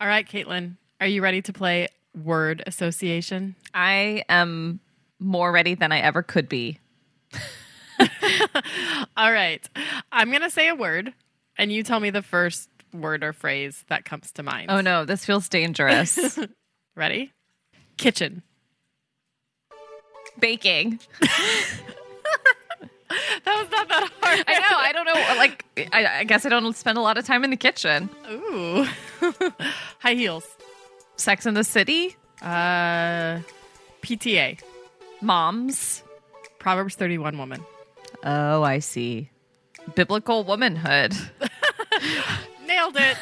All right, Caitlin, are you ready to play word association? I am more ready than I ever could be. All right. I'm going to say a word, and you tell me the first word or phrase that comes to mind. Oh no, this feels dangerous. Ready? Kitchen. Baking. That was not that hard. I know. I don't know. Like, I, I guess I don't spend a lot of time in the kitchen. Ooh. High heels. Sex in the City. Uh, PTA. Moms. Proverbs 31 woman. Oh, I see. Biblical womanhood. Nailed it.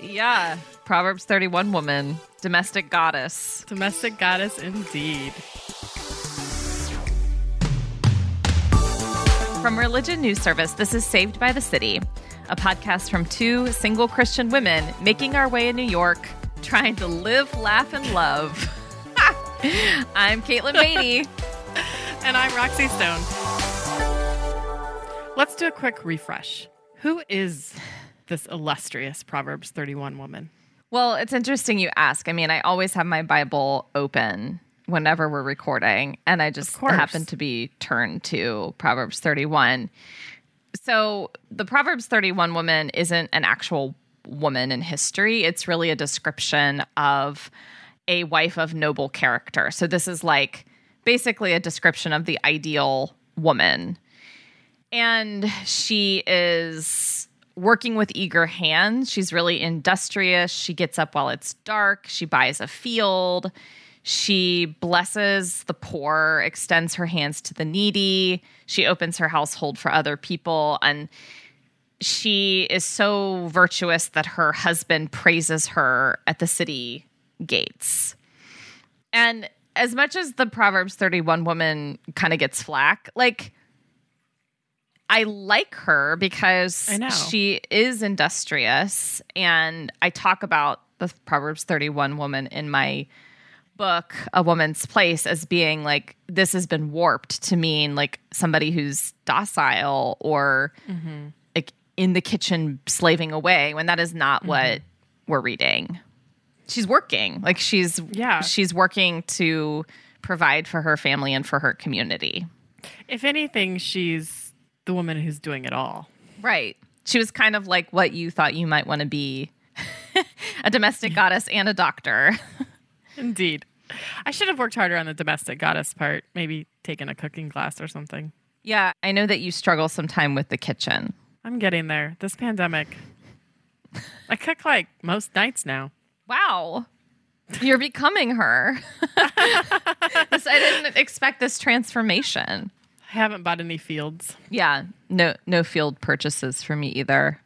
yeah. Proverbs 31 woman. Domestic goddess. Domestic goddess indeed. From Religion News Service, this is Saved by the City, a podcast from two single Christian women making our way in New York, trying to live, laugh, and love. I'm Caitlin Beatty. And I'm Roxy Stone. Let's do a quick refresh. Who is this illustrious Proverbs 31 woman? Well, it's interesting you ask. I mean, I always have my Bible open whenever we're recording, and I just course. happen to be turned to Proverbs 31. So, the Proverbs 31 woman isn't an actual woman in history, it's really a description of a wife of noble character. So, this is like basically a description of the ideal woman. And she is working with eager hands. She's really industrious. She gets up while it's dark. She buys a field. She blesses the poor, extends her hands to the needy. She opens her household for other people. And she is so virtuous that her husband praises her at the city gates. And as much as the Proverbs 31 woman kind of gets flack, like, I like her because she is industrious. And I talk about the Proverbs 31 woman in my book, A Woman's Place, as being like, this has been warped to mean like somebody who's docile or mm-hmm. like in the kitchen slaving away when that is not mm-hmm. what we're reading. She's working. Like she's Yeah. she's working to provide for her family and for her community. If anything, she's the woman who's doing it all. Right. She was kind of like what you thought you might want to be a domestic goddess and a doctor. Indeed. I should have worked harder on the domestic goddess part, maybe taken a cooking class or something. yeah, I know that you struggle sometime with the kitchen. I'm getting there. This pandemic. I cook like most nights now. Wow. You're becoming her. This- I didn't expect this transformation. I haven't bought any fields. Yeah, no no field purchases for me either.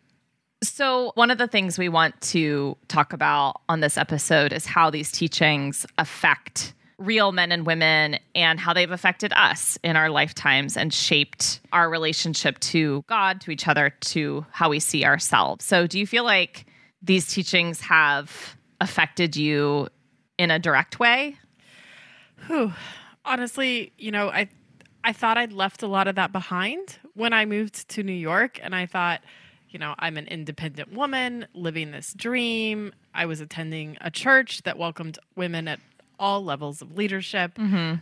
So, one of the things we want to talk about on this episode is how these teachings affect real men and women and how they've affected us in our lifetimes and shaped our relationship to God, to each other, to how we see ourselves. So, do you feel like these teachings have affected you in a direct way? Whew. Honestly, you know, I I thought I'd left a lot of that behind when I moved to New York and I thought, you know, I'm an independent woman living this dream. I was attending a church that welcomed women at all levels of leadership.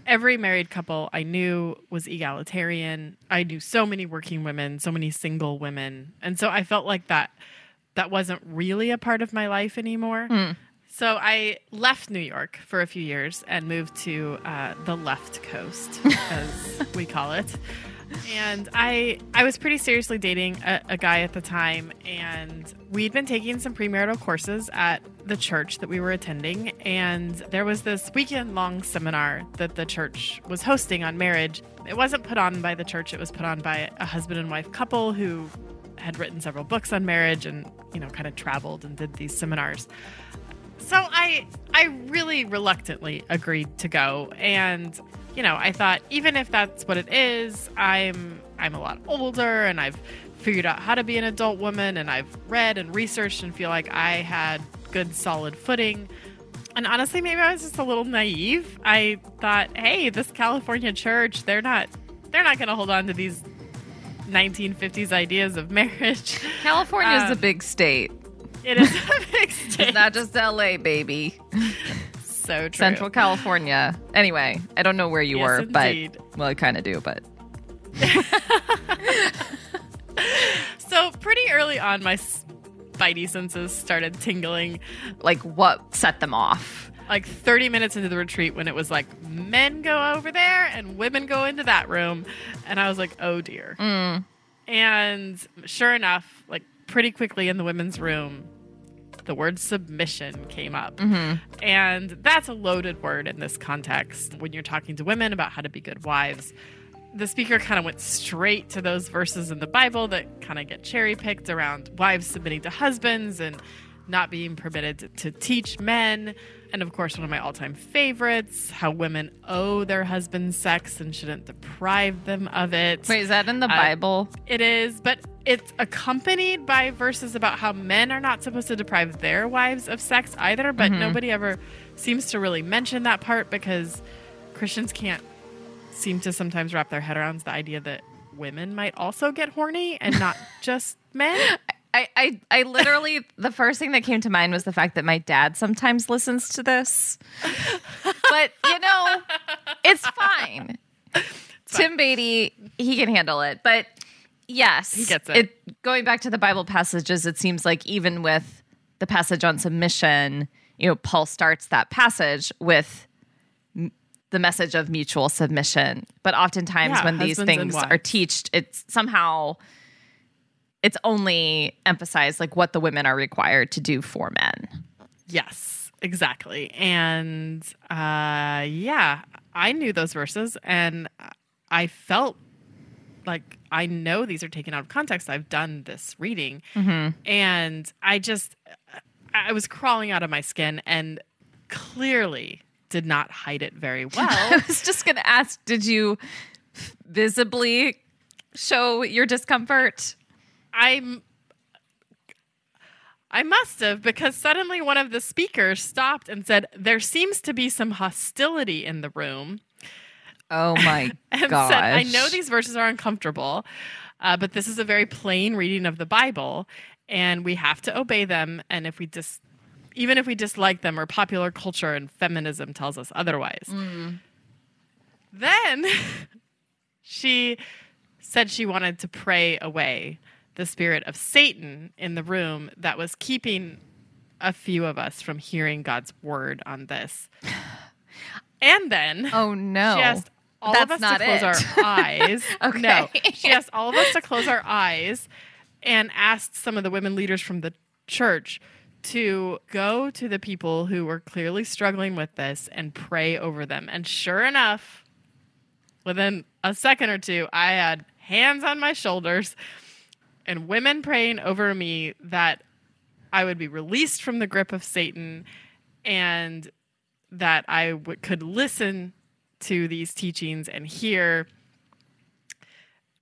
Every married couple I knew was egalitarian. I knew so many working women, so many single women. And so I felt like that that wasn't really a part of my life anymore. So I left New York for a few years and moved to uh, the left coast, as we call it. And I I was pretty seriously dating a, a guy at the time, and we'd been taking some premarital courses at the church that we were attending. And there was this weekend long seminar that the church was hosting on marriage. It wasn't put on by the church; it was put on by a husband and wife couple who had written several books on marriage and you know kind of traveled and did these seminars. So I I really reluctantly agreed to go and you know, I thought even if that's what it is, I'm I'm a lot older and I've figured out how to be an adult woman and I've read and researched and feel like I had good solid footing. And honestly, maybe I was just a little naive. I thought, "Hey, this California church, they're not they're not going to hold on to these 1950s ideas of marriage." California is Um, a big state. It is a big It's not just LA, baby. so true. Central California. Anyway, I don't know where you Yes, were, indeed. but well, I kind of do, but So pretty early on, my spidey senses started tingling. like what set them off? Like 30 minutes into the retreat, when it was like men go over there and women go into that room, and I was like, oh dear. Mm. And sure enough, like pretty quickly in the women's room, the word submission came up. Mm-hmm. And that's a loaded word in this context when you're talking to women about how to be good wives. The speaker kind of went straight to those verses in the Bible that kind of get cherry picked around wives submitting to husbands and not being permitted to, to teach men. And of course, one of my all time favorites how women owe their husbands sex and shouldn't deprive them of it. Wait, is that in the Uh, Bible? It is, but it's accompanied by verses about how men are not supposed to deprive their wives of sex either, but mm-hmm. nobody ever seems to really mention that part because Christians can't seem to sometimes wrap their head around the idea that women might also get horny and not just men. I, I, I literally, the first thing that came to mind was the fact that my dad sometimes listens to this. But, you know, it's fine. Tim Beatty, he can handle it. But yes, He gets it. Going back to the Bible passages, it seems like even with the passage on submission, you know, Paul starts that passage with m- the message of mutual submission. But oftentimes Yeah, when these things are teached, it's somehow it's only emphasized like what the women are required to do for men. Yes, exactly. And uh, yeah, I knew those verses and I felt like I know these are taken out of context. I've done this reading mm-hmm. and I just, I was crawling out of my skin and clearly did not hide it very well. I was just going to ask, did you visibly show your discomfort? I'm. I must have because suddenly one of the speakers stopped and said, There seems to be some hostility in the room. Oh my said, I know these verses are uncomfortable, uh, but this is a very plain reading of the Bible, and we have to obey them. And if we just, even if we dislike them, or popular culture and feminism tells us otherwise, then she said she wanted to pray away the spirit of Satan in the room that was keeping a few of us from hearing God's word on this. And then Oh no. she asked all That's of us not to close it. our eyes. Okay. No, she asked all of us to close our eyes and asked some of the women leaders from the church to go to the people who were clearly struggling with this and pray over them. And sure enough, within a second or two, I had hands on my shoulders and women praying over me that I would be released from the grip of Satan and that I w- could listen to these teachings and hear.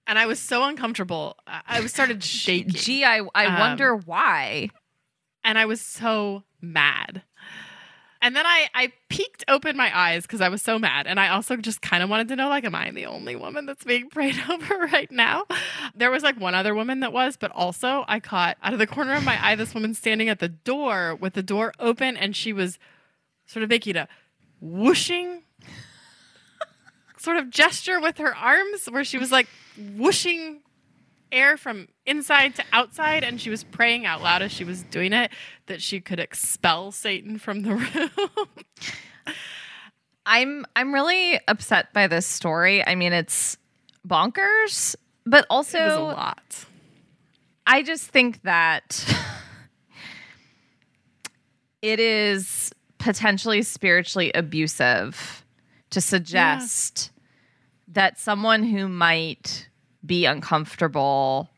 And I was so uncomfortable. I, was started shaking. Gee, I, I Um, wonder why. and I was so mad. And then I, I peeked open my eyes because I was so mad. And I also just kind of wanted to know, like, am I the only woman that's being prayed over right now? There was like one other woman that was, but also I caught out of the corner of my eye this woman standing at the door with the door open and she was sort of making a whooshing sort of gesture with her arms where she was like whooshing air from inside to outside and she was praying out loud as she was doing it that she could expel satan from the room I'm I'm really upset by this story. I mean, it's bonkers, but also a lot I just think that it is potentially spiritually abusive to suggest that someone who might be uncomfortable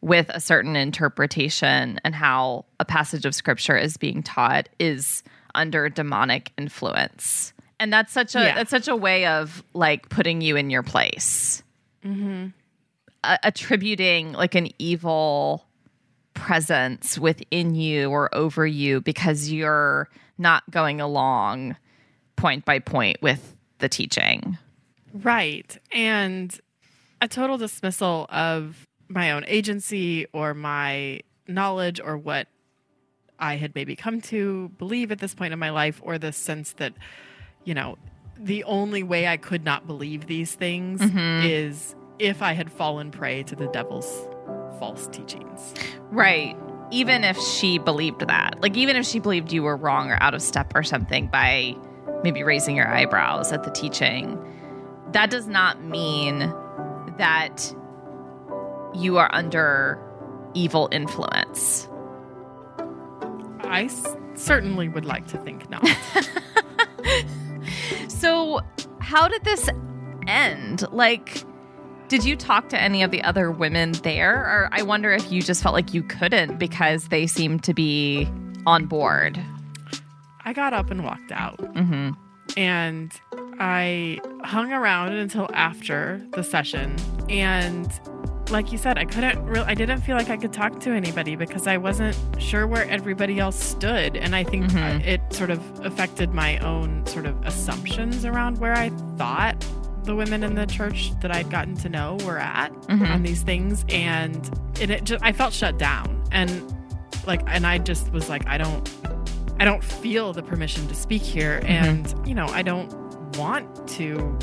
with a certain interpretation and how a passage of scripture is being taught is under demonic influence. And that's such a Yeah. that's such a way of like putting you in your place mm-hmm. a- attributing like an evil presence within you or over you because you're not going along point by point with the teaching. right and a total dismissal of my own agency or my knowledge or what I had maybe come to believe at this point in my life, or the sense that, you know, the only way I could not believe these things Mhm. is if I had fallen prey to the devil's false teachings. Right. Even if she believed that, like, even if she believed you were wrong or out of step or something by maybe raising your eyebrows at the teaching, that does not mean that you are under evil influence. I s- certainly would like to think not. So, how did this end? Like, did you talk to any of the other women there? Or I wonder if you just felt like you couldn't because they seemed to be on board. I got up and walked out. hmm and I hung around until after the session. And like you said, I couldn't really, I didn't feel like I could talk to anybody because I wasn't sure where everybody else stood. And I think Mhm. it sort of affected my own sort of assumptions around where I thought the women in the church that I'd gotten to know were at Mhm. on these things. And it, it just, I felt shut down. And like, and I just was like, I don't, I don't feel the permission to speak here. Mm-hmm. And, you know, I don't want to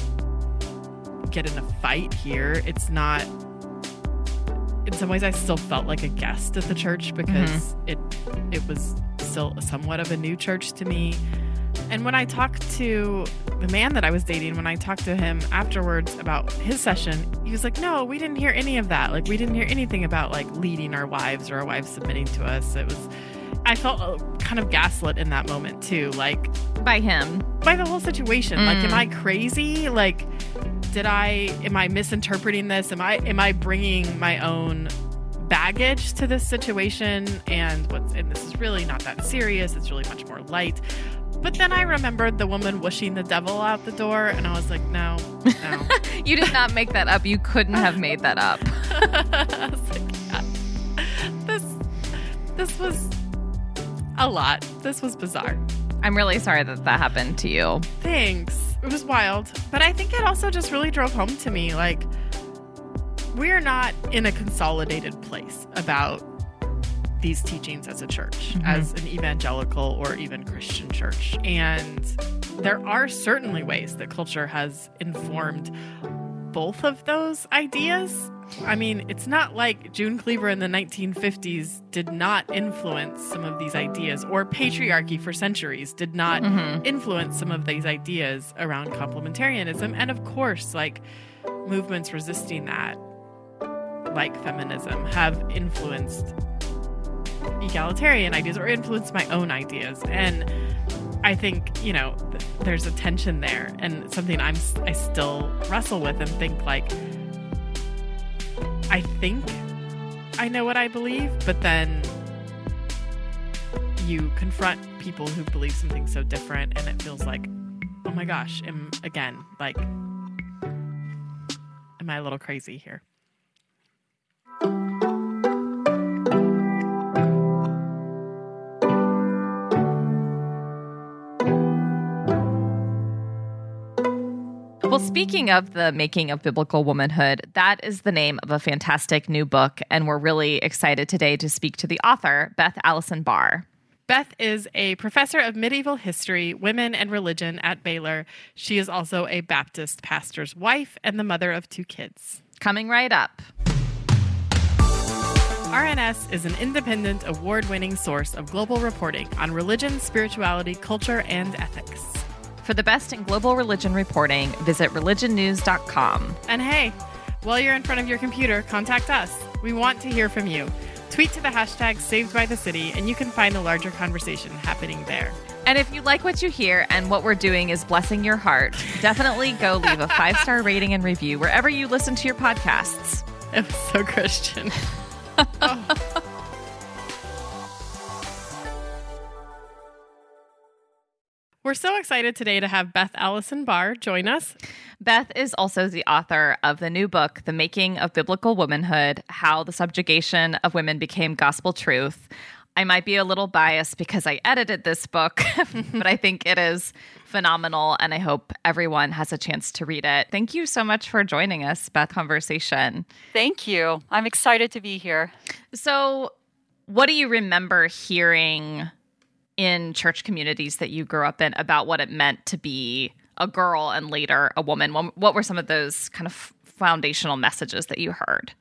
get in a fight here. It's not, in some ways, I still felt like a guest at the church because mm-hmm. it, it was still somewhat of a new church to me. And when I talked to the man that I was dating, when I talked to him afterwards about his session, he was like, No, we didn't hear any of that. Like, we didn't hear anything about like leading our wives or our wives submitting to us. It was, I felt uh, kind of gaslit in that moment too. Like, By him. by the whole situation. Like, am Mm. I crazy? Like, did I, am I misinterpreting this? Am I, am I bringing my own baggage to this situation? And what's, and this is really not that serious. It's really much more light. But then I remembered the woman wishing the devil out the door, and I was like, no, no. You did not make that up. You couldn't have made that up. I was like, yeah. This, this was a lot. This was bizarre. I'm really sorry that that happened to you. Thanks. It was wild. But I think it also just really drove home to me like, we're not in a consolidated place about these teachings as a church, Mhm. as an evangelical or even Christian church. And there are certainly ways that culture has informed both of those ideas. I mean, it's not like June Cleaver in the 1950s did not influence some of these ideas, or patriarchy for centuries did not Mhm. influence some of these ideas around complementarianism. And of course, like movements resisting that, like feminism, have influenced egalitarian ideas or influenced my own ideas. And I think, you know, th- there's a tension there and something I'm s- I still wrestle with and think like I think I know what I believe, but then you confront people who believe something so different and it feels like oh my gosh, am again like am I a little crazy here? Well, speaking of the making of biblical womanhood, that is the name of a fantastic new book. And we're really excited today to speak to the author, Beth Allison Barr. Beth is a professor of medieval history, women, and religion at Baylor. She is also a Baptist pastor's wife and the mother of two kids. Coming right up. RNS is an independent, award winning source of global reporting on religion, spirituality, culture, and ethics. For the best in global religion reporting, visit religionnews.com. And hey, while you're in front of your computer, contact us. We want to hear from you. Tweet to the hashtag saved by the city, and you can find the larger conversation happening there. And if you like what you hear and what we're doing is blessing your heart, definitely go leave a five star rating and review wherever you listen to your podcasts. It was so Christian. Oh. We're so excited today to have Beth Allison Barr join us. Beth is also the author of the new book, The Making of Biblical Womanhood How the Subjugation of Women Became Gospel Truth. I might be a little biased because I edited this book, but I think it is phenomenal and I hope everyone has a chance to read it. Thank you so much for joining us, Beth Conversation. Thank you. I'm excited to be here. So, what do you remember hearing in church communities that you grew up in about what it meant to be a girl and later a woman? What were some of those kind of foundational messages that you heard?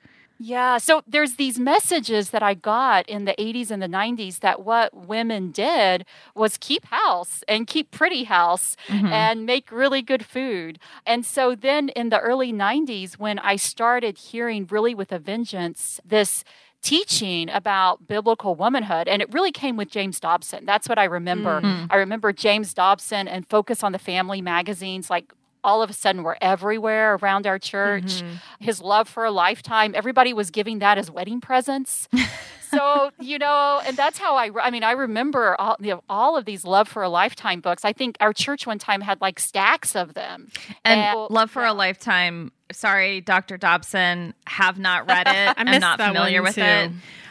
Yeah, so there's these messages that I got in the 80s and the 90s that what women did was keep house and keep pretty house mm-hmm. and make really good food. And so then in the early 90s, when I started hearing really with a vengeance this teaching about biblical womanhood and it really came with James Dobson. That's what I remember. Mm-hmm. I remember James Dobson and Focus on the Family magazines like all of a sudden were everywhere around our church. Mm-hmm. His love for a lifetime, everybody was giving that as wedding presents. so you know, and that's how I. I mean, I remember all you know, all of these love for a lifetime books. I think our church one time had like stacks of them. And, and love for yeah. a lifetime. Sorry, Dr. Dobson, have not read it. I'm not familiar with too. it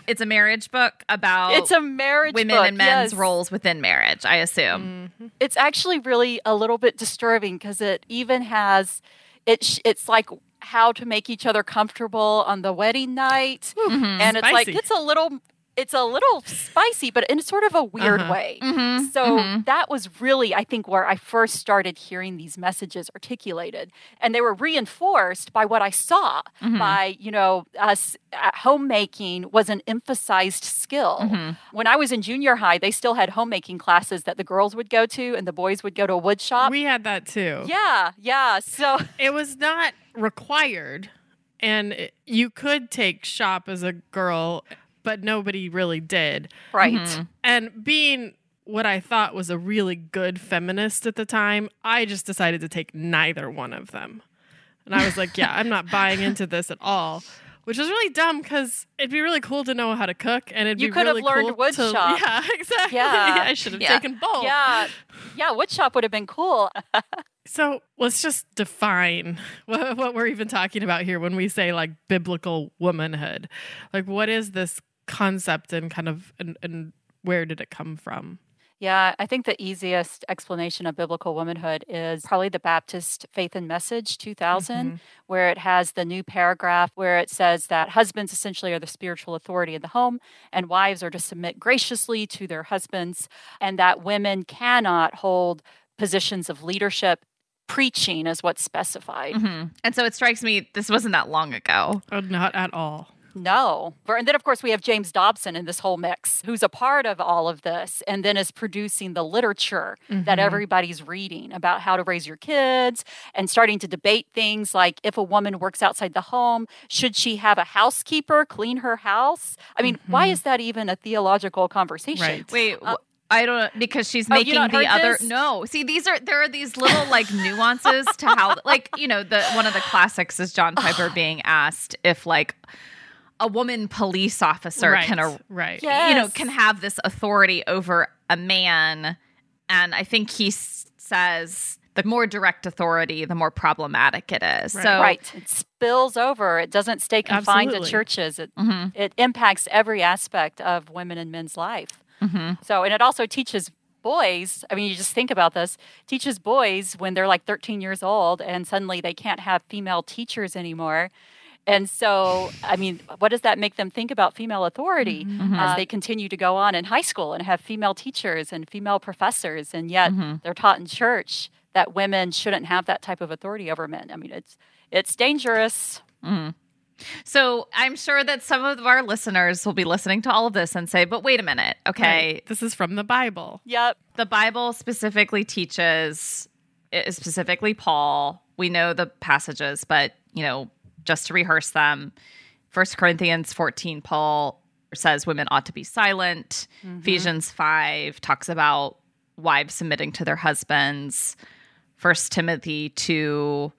it's a marriage book about it's a marriage women book, and men's yes. roles within marriage. I assume mm-hmm. it's actually really a little bit disturbing because it even has it. It's like how to make each other comfortable on the wedding night, mm-hmm. and it's Spicy. like it's a little it's a little spicy, but in sort of a weird uh-huh. way. Mm-hmm. So mm-hmm. that was really, I think, where I first started hearing these messages articulated, and they were reinforced by what I saw. Mm-hmm. By you know, us homemaking was an emphasized skill. Mm-hmm. When I was in junior high, they still had homemaking classes that the girls would go to, and the boys would go to a wood shop. We had that too. Yeah, yeah. So it was not required and you could take shop as a girl but nobody really did. Right. Mm-hmm. And being what I thought was a really good feminist at the time, I just decided to take neither one of them. And I was like, yeah, I'm not buying into this at all. Which is really dumb because it'd be really cool to know how to cook, and it'd you be could really have learned cool wood to. Yeah, exactly. Yeah, I should have yeah. taken both. Yeah, yeah, wood shop would have been cool. so let's just define what, what we're even talking about here when we say like biblical womanhood. Like, what is this concept and kind of and, and where did it come from? Yeah, I think the easiest explanation of biblical womanhood is probably the Baptist Faith and Message 2000, mm-hmm. where it has the new paragraph where it says that husbands essentially are the spiritual authority in the home and wives are to submit graciously to their husbands, and that women cannot hold positions of leadership. Preaching is what's specified. Mm-hmm. And so it strikes me this wasn't that long ago. Oh, not at all. No. And then, of course, we have James Dobson in this whole mix, who's a part of all of this and then is producing the literature mm-hmm. that everybody's reading about how to raise your kids and starting to debate things like if a woman works outside the home, should she have a housekeeper clean her house? I mean, mm-hmm. why is that even a theological conversation? Right. Wait, uh, I don't because she's oh, making the other this? no. See, these are there are these little like nuances to how like you know the one of the classics is John Piper being asked if like a woman police officer right, can, a, right. Yes. you know, can have this authority over a man. And I think he says the more direct authority, the more problematic it is. Right. So right. it spills over. It doesn't stay confined Absolutely. to churches. It mm-hmm. it impacts every aspect of women and men's life. Mm-hmm. So, and it also teaches boys. I mean, you just think about this. Teaches boys when they're like 13 years old, and suddenly they can't have female teachers anymore and so, I mean, what does that make them think about female authority mm-hmm. as they continue to go on in high school and have female teachers and female professors, and yet mm-hmm. they're taught in church that women shouldn't have that type of authority over men? I mean, it's it's dangerous. Mm-hmm. So I'm sure that some of our listeners will be listening to all of this and say, "But wait a minute, okay, right. this is from the Bible." Yep, the Bible specifically teaches, specifically Paul. We know the passages, but you know just to rehearse them. First Corinthians 14, Paul says women ought to be silent. Mm-hmm. Ephesians 5 talks about wives submitting to their husbands. First Timothy 2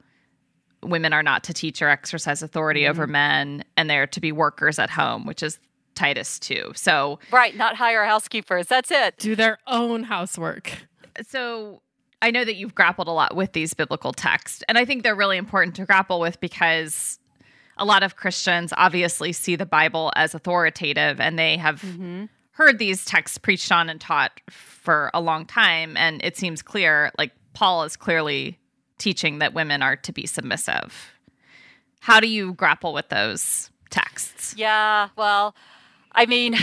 women are not to teach or exercise authority mm-hmm. over men and they're to be workers at home, which is Titus 2. So Right, not hire housekeepers. That's it. Do their own housework. So I know that you've grappled a lot with these biblical texts, and I think they're really important to grapple with because a lot of Christians obviously see the Bible as authoritative and they have mm-hmm. heard these texts preached on and taught for a long time. And it seems clear, like Paul is clearly teaching that women are to be submissive. How do you grapple with those texts? Yeah, well, I mean,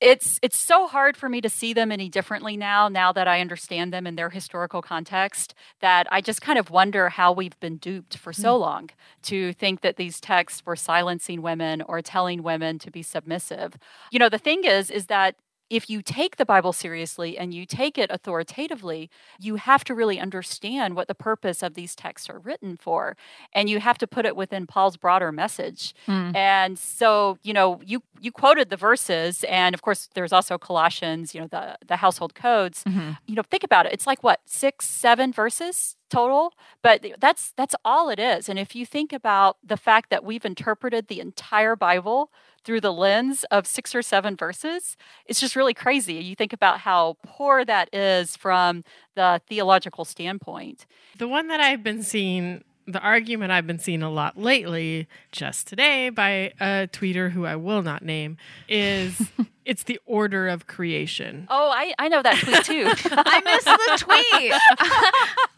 it's it's so hard for me to see them any differently now now that i understand them in their historical context that i just kind of wonder how we've been duped for so mm. long to think that these texts were silencing women or telling women to be submissive you know the thing is is that if you take the Bible seriously and you take it authoritatively, you have to really understand what the purpose of these texts are written for. And you have to put it within Paul's broader message. Mm. And so, you know, you you quoted the verses, and of course there's also Colossians, you know, the, the household codes. Mm-hmm. You know, think about it. It's like what, six, seven verses total but that's that's all it is and if you think about the fact that we've interpreted the entire bible through the lens of six or seven verses, it's just really crazy. You think about how poor that is from the theological standpoint. The one that I've been seeing the argument I've been seeing a lot lately, just today by a tweeter who I will not name, is it's the order of creation. Oh, I, I know that tweet too. I missed the tweet.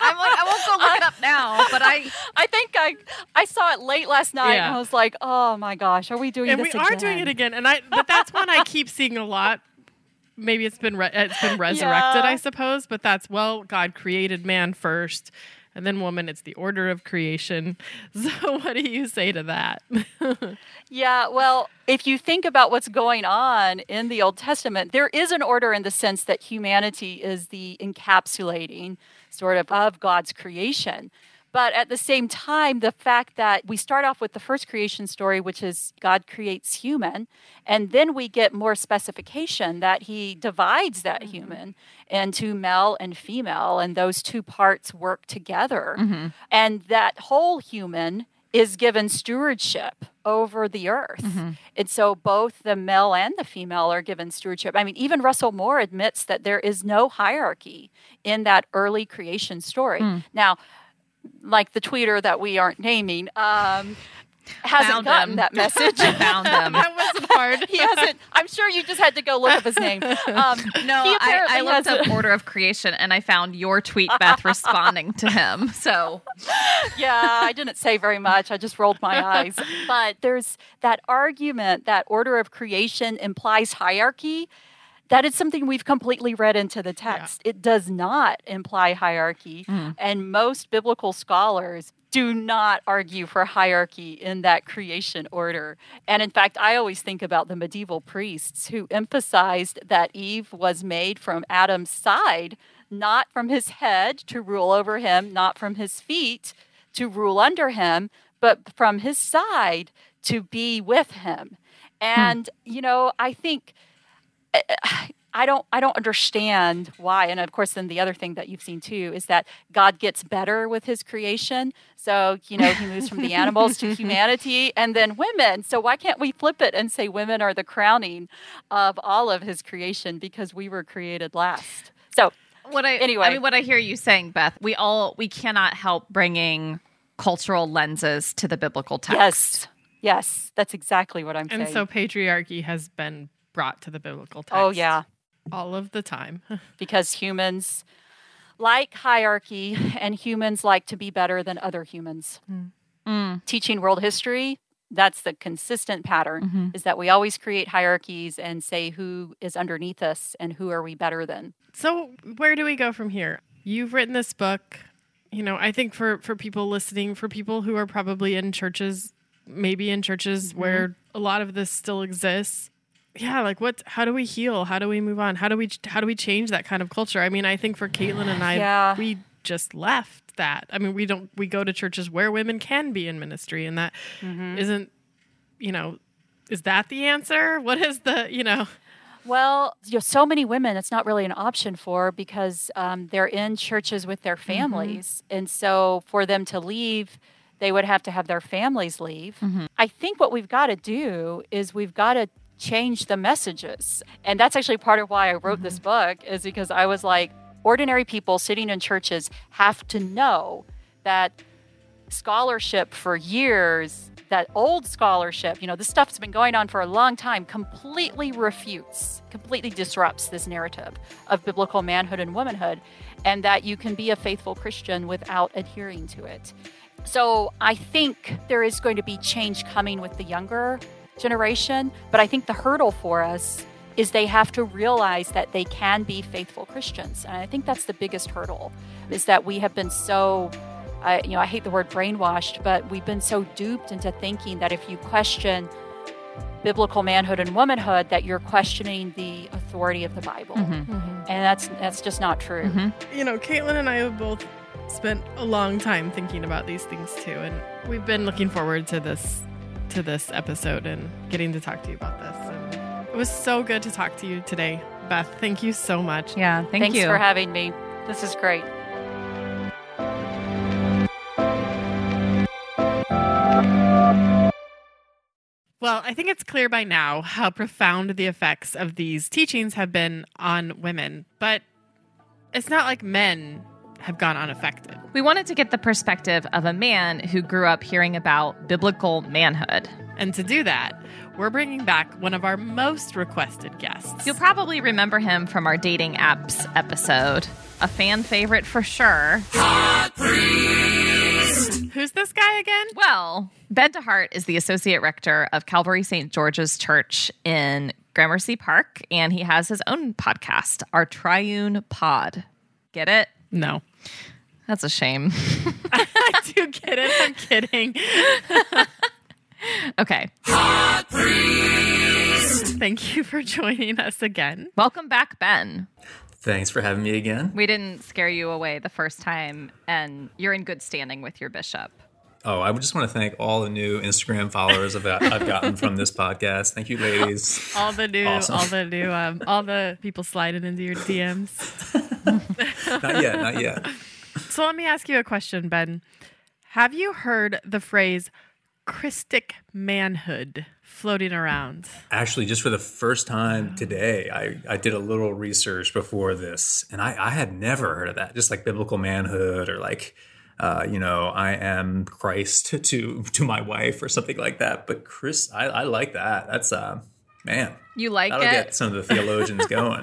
I'm like, I won't go look it up now, but I I think I I saw it late last night yeah. and I was like, oh my gosh, are we doing and this? And we again? are doing it again. And I but that's one I keep seeing a lot maybe it's been re- it's been resurrected, yeah. I suppose. But that's well, God created man first, and then woman it's the order of creation. So what do you say to that? Yeah well if you think about what's going on in the old testament there is an order in the sense that humanity is the encapsulating sort of of god's creation but at the same time, the fact that we start off with the first creation story, which is God creates human, and then we get more specification that he divides that mm-hmm. human into male and female, and those two parts work together. Mm-hmm. And that whole human is given stewardship over the earth. Mm-hmm. And so both the male and the female are given stewardship. I mean, even Russell Moore admits that there is no hierarchy in that early creation story. Mm. Now, like the tweeter that we aren't naming, um, hasn't found gotten him. that message. Found him. that wasn't hard. he hasn't. I'm sure you just had to go look up his name. Um, no, I, I looked up Order of Creation and I found your tweet, Beth, responding to him. So, yeah, I didn't say very much. I just rolled my eyes. But there's that argument that Order of Creation implies hierarchy that is something we've completely read into the text. Yeah. It does not imply hierarchy. Mm. And most biblical scholars do not argue for hierarchy in that creation order. And in fact, I always think about the medieval priests who emphasized that Eve was made from Adam's side, not from his head to rule over him, not from his feet to rule under him, but from his side to be with him. Hmm. And, hmm. you know, I think I don't I don't understand why. And of course, then the other thing that you've seen too is that God gets better with his creation. So, you know, he moves from the animals to humanity and then women. So why can't we flip it and say women are the crowning of all of his creation because we were created last. So what I anyway, I mean what I hear you saying, Beth, we all we cannot help bringing cultural lenses to the biblical text. Yes. Yes, that's exactly what I'm and saying. And so patriarchy has been brought to the biblical text. Oh, yeah. All of the time. because humans like hierarchy and humans like to be better than other humans. Mm. Mm. Teaching world history, that's the consistent pattern mm-hmm. is that we always create hierarchies and say who is underneath us and who are we better than. So, where do we go from here? You've written this book. You know, I think for for people listening, for people who are probably in churches, maybe in churches mm-hmm. where a lot of this still exists, yeah, like what? How do we heal? How do we move on? How do we how do we change that kind of culture? I mean, I think for Caitlin and I, yeah. we just left that. I mean, we don't we go to churches where women can be in ministry, and that mm-hmm. not you know, is that the answer? What is the you know? Well, you know, so many women, it's not really an option for because um, they're in churches with their mm-hmm. families, mm-hmm. and so for them to leave they would have to have their families leave. Mm-hmm. I think what we've got to do is we've got to change the messages. And that's actually part of why I wrote mm-hmm. this book is because I was like ordinary people sitting in churches have to know that scholarship for years that old scholarship, you know, this stuff's been going on for a long time, completely refutes, completely disrupts this narrative of biblical manhood and womanhood, and that you can be a faithful Christian without adhering to it. So I think there is going to be change coming with the younger generation. But I think the hurdle for us is they have to realize that they can be faithful Christians. And I think that's the biggest hurdle is that we have been so I, you know, I hate the word brainwashed, but we've been so duped into thinking that if you question biblical manhood and womanhood, that you're questioning the authority of the Bible, Mm-hmm. and that's that's just not true. You know, Caitlin and I have both spent a long time thinking about these things too, and we've been looking forward to this to this episode and getting to talk to you about this. And it was so good to talk to you today, Beth. Thank you so much. Yeah, thank Thanks you. for having me. This is great. Well, I think it's clear by now how profound the effects of these teachings have been on women, but it's not like men have gone unaffected. we wanted to get the perspective of a man who grew up hearing about biblical manhood. And to do that, we're bringing back one of our most requested guests. You'll probably remember him from our dating apps episode. A fan favorite for sure. Who's this guy again? Well, Ben DeHart is the associate rector of Calvary St. George's Church in Gramercy Park, and he has his own podcast, Our Triune Pod. Get it? No. That's a shame. I do get it. I'm kidding. okay. Thank you for joining us again. Welcome back, Ben. Thanks for having me again. We didn't scare you away the first time, and you're in good standing with your bishop. Oh, I would just want to thank all the new Instagram followers I've, got, I've gotten from this podcast. Thank you, ladies. All the new, Awesome. all the new, um, all the people sliding into your DMs. Not yet, not yet. So let me ask you a question, Ben. Have you heard the phrase Christic manhood floating around? Actually, just for the first time today, I, I did a little research before this, and I, I had never heard of that. Just like biblical manhood, or like, uh, you know, I am Christ to to my wife, or something like that. But Chris, I, I like that. That's uh, man, You like that'll it? get some of the theologians going.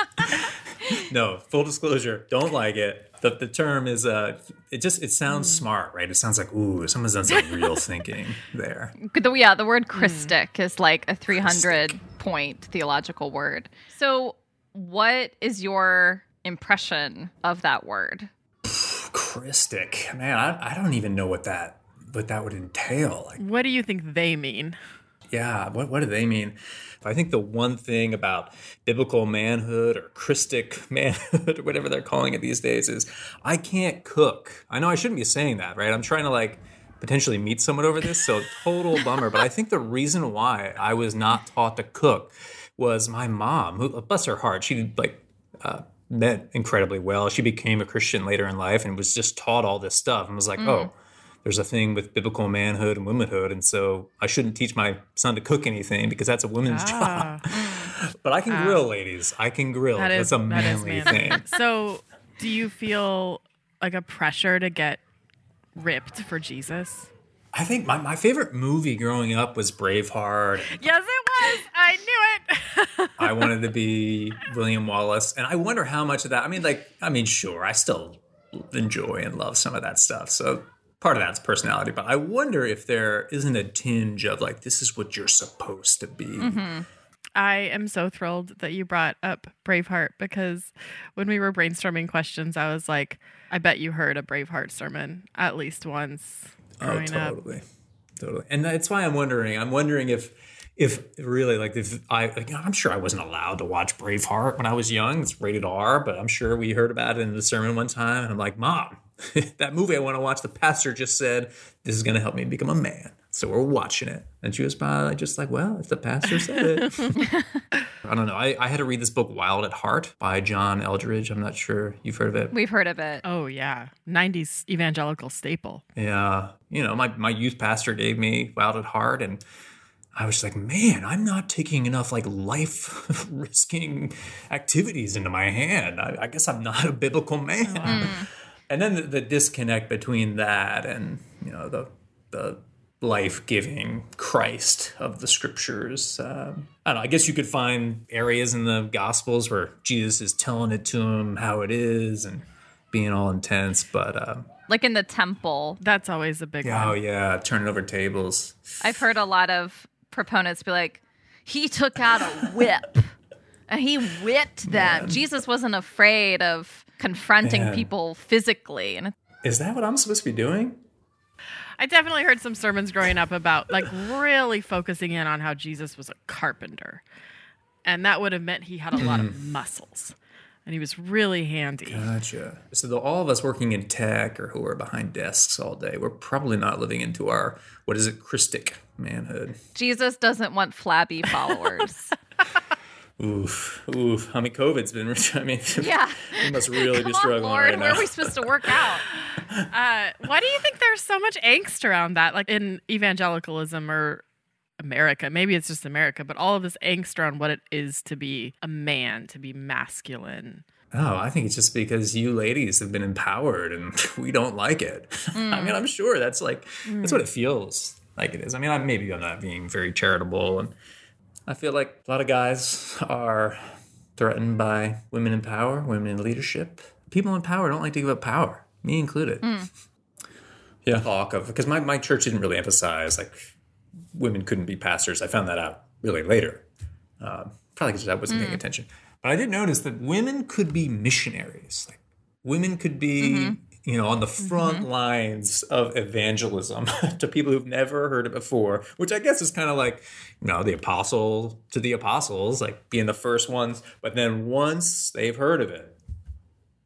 no, full disclosure, don't like it. The, the term is uh, it just it sounds smart, right? It sounds like ooh, someone's done some real thinking there. The, yeah, the word Christic is like a 300 point theological word. So, what is your impression of that word? Christic, man, I, I don't even know what that what that would entail. Like, What do you think they mean? yeah, what what do they mean? I think the one thing about biblical manhood or Christic manhood or whatever they're calling it these days is I can't cook. I know I shouldn't be saying that, right? I'm trying to like potentially meet someone over this, so total bummer. But I think the reason why I was not taught to cook was my mom, who bless her heart, she like uh, meant incredibly well. She became a Christian later in life and was just taught all this stuff and was like, mm. oh, there's a thing with biblical manhood and womanhood. And so I shouldn't teach my son to cook anything because that's a woman's Ah, job. Mm. But I can ah. grill, ladies. I can grill. that That's a that is manly. thing. So, do you feel like a pressure to get ripped for Jesus? I think my, my favorite movie growing up was Braveheart. Yes, it was. I knew it. I wanted to be William Wallace. And I wonder how much of that, I mean, like, I mean, sure, I still enjoy and love some of that stuff. So part of that's personality. But I wonder if there isn't a tinge of like, this is what you're supposed to be. Mm-hmm. I am so thrilled that you brought up Braveheart because when we were brainstorming questions, I was like, I bet you heard a Braveheart sermon at least once Oh, growing up. totally, totally. And that's why I'm wondering. I'm wondering if, if really, like, if I, like, I'm sure I wasn't allowed to watch Braveheart when I was young. It's rated R, but I'm sure we heard about it in the sermon one time, and I'm like, Mom, that movie I want to watch. The pastor just said this is going to help me become a man, so we're watching it. And she was probably just like, Well, if the pastor said it, I don't know. I, I had to read this book, Wild at Heart, by John Eldredge. I'm not sure you've heard of it. We've heard of it. Oh, yeah. 90s evangelical staple. Yeah. You know, my, my youth pastor gave me Wild at Heart and I was like, man, I'm not taking enough like life risking activities into my hand. I, I guess I'm not a biblical man. And then the, the disconnect between that and, you know, the the life giving Christ of the scriptures. Um, I don't know. I guess you could find areas in the Gospels where Jesus is telling it to him how it is and being all intense, but um, Like in the temple, That's always a big Oh one. yeah, turning over tables. I've heard a lot of proponents be like, he took out a whip and he whipped them. Jesus wasn't afraid of confronting Man. people physically. And Is that what I'm supposed to be doing? I definitely heard some sermons growing up about like really focusing in on how Jesus was a carpenter. And that would have meant he had a lot of hmm. muscles. And he was really handy. Gotcha. So the, all of us working in tech or who are behind desks all day, we're probably not living into our what is it, Christic manhood. Jesus doesn't want flabby followers. Oof, oof. I mean, COVID's been. I mean, yeah. we must really Come be on, struggling Lord, right where are we supposed to work out? Uh, why do you think there's so much angst around that? Like in evangelicalism or America, maybe it's just America, but all of this angst around what it is to be a man, to be masculine. Oh, I think it's just because you ladies have been empowered and we don't like it. I mean, I'm sure that's like that's what it feels like it is. I mean, I, maybe I'm not being very charitable, and I feel like a lot of guys are threatened by women in power, women in leadership. People in power don't like to give up power, me included. Mm. Yeah, talk of because my my church didn't really emphasize like women couldn't be pastors. I found that out really later. Uh, probably because I wasn't paying mm. attention. But I did notice that women could be missionaries. Like women could be, mm-hmm. You know, on the front mm-hmm. lines of evangelism to people who've never heard it before, which I guess is kind of like, you know, the apostle to the apostles, like being the first ones. But then once they've heard of it,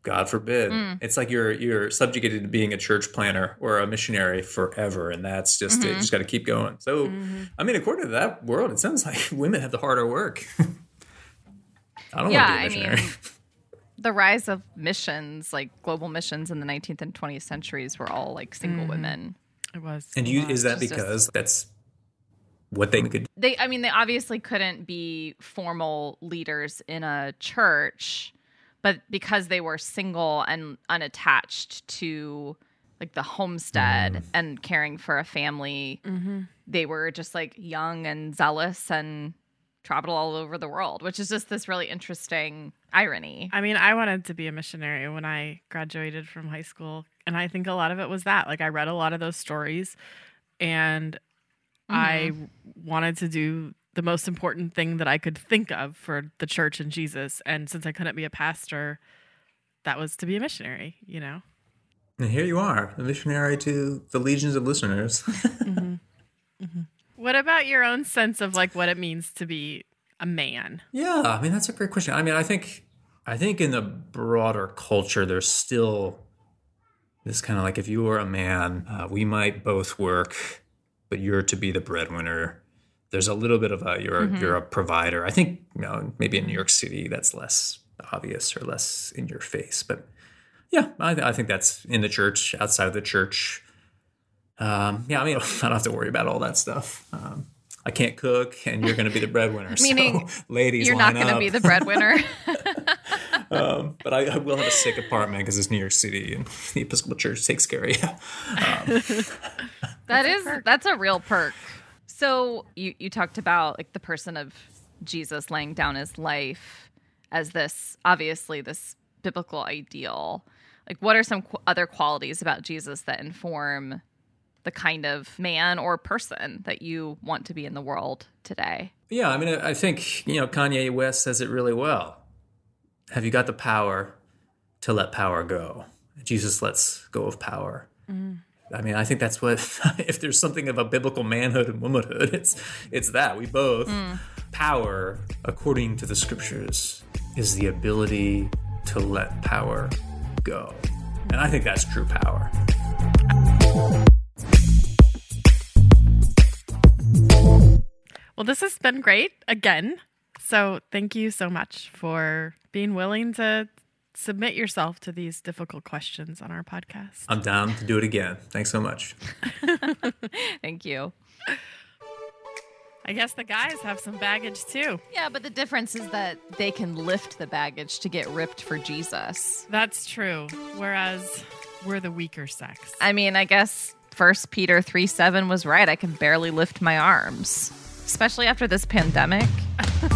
God forbid, mm. it's like you're you're subjugated to being a church planner or a missionary forever, and that's just it. You mm-hmm. just got to keep going. So, mm-hmm. I mean, according to that world, it sounds like women have the harder work. I don't Yeah, want to be a missionary. mean, the rise of missions, like global missions in the 19th and 20th centuries, were all like single mm-hmm. women. It was. and you is that Just- because that's what they could? They, I mean, they obviously couldn't be formal leaders in a church, but because they were single and unattached to like the homestead mm. and caring for a family, mm-hmm. they were just like young and zealous and traveled all over the world, which is just this really interesting irony. I mean, I wanted to be a missionary when I graduated from high school. And I think a lot of it was that. Like, I read a lot of those stories and I mm-hmm. wanted to do the most important thing that I could think of for the church and Jesus. And since I couldn't be a pastor, that was to be a missionary, you know? And here you are, a missionary to the legions of listeners. Mm-hmm. What about your own sense of like what it means to be a man? Yeah, I mean that's a great question. I mean, I think I think in the broader culture, there's still this kind of like if you were a man, uh, we might both work, but you're to be the breadwinner. There's a little bit of a you're you're a provider. I think you know maybe in New York City that's less obvious or less in your face, but yeah, I, I think that's in the church, outside of the church. Um, yeah, I mean, I don't have to worry about all that stuff. Um, I can't cook, and you're going to be the breadwinner. Meaning, so, ladies, You're not going to be the breadwinner. Um, but I, I will have a sick apartment because it's New York City, and the Episcopal Church takes care of you. That is that's a real perk. So you you talked about like the person of Jesus laying down his life as this obviously this biblical ideal. Like what are some qu- other qualities about Jesus that inform the kind of man or person that you want to be in the world today? Yeah, I mean, I think you know Kanye West says it really well. Have you got the power to let power go? Jesus lets go of power. Mm. I mean, I think that's what. If there's something of a biblical manhood and womanhood, it's it's that we both mm. power, according to the scriptures, is the ability to let power go, and I think that's true power. Well, this has been great again. So, thank you so much for being willing to submit yourself to these difficult questions on our podcast. I'm down to do it again. Thanks so much. Thank you. I guess the guys have some baggage too. Yeah, but the difference is that they can lift the baggage to get ripped for Jesus. That's true. Whereas we're the weaker sex. I mean, I guess First Peter 3 7 was right. I can barely lift my arms, especially after this pandemic.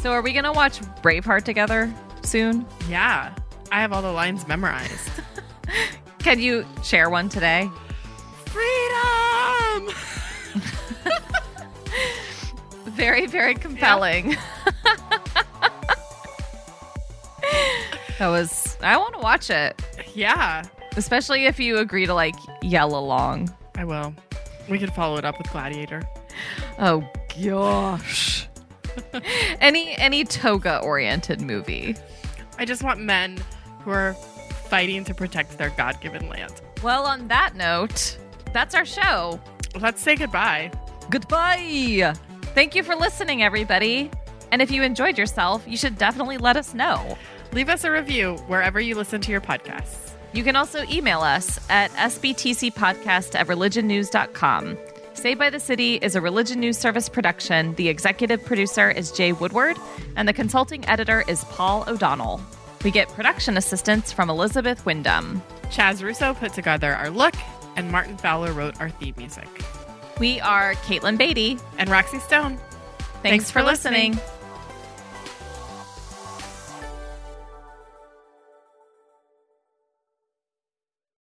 so, are we going to watch Braveheart together soon? Yeah. I have all the lines memorized. Can you share one today? Freedom! very, very compelling. that was, I want to watch it, Yeah, especially if you agree to like yell along. I will. We could follow it up with Gladiator. Oh gosh. any any toga oriented movie. I just want men who are fighting to protect their God given land. Well, on that note, that's our show. Let's say goodbye. Goodbye. Thank you for listening, everybody. And if you enjoyed yourself, you should definitely let us know. Leave us a review wherever you listen to your podcasts. You can also email us at sbtcpodcast at religionnews.com. Saved by the City is a religion news service production. The executive producer is Jay Woodward, and the consulting editor is Paul O'Donnell. We get production assistance from Elizabeth Wyndham. Chaz Russo put together our look, and Martin Fowler wrote our theme music. We are Katelyn Beaty. And Roxy Stone. Thanks, for listening.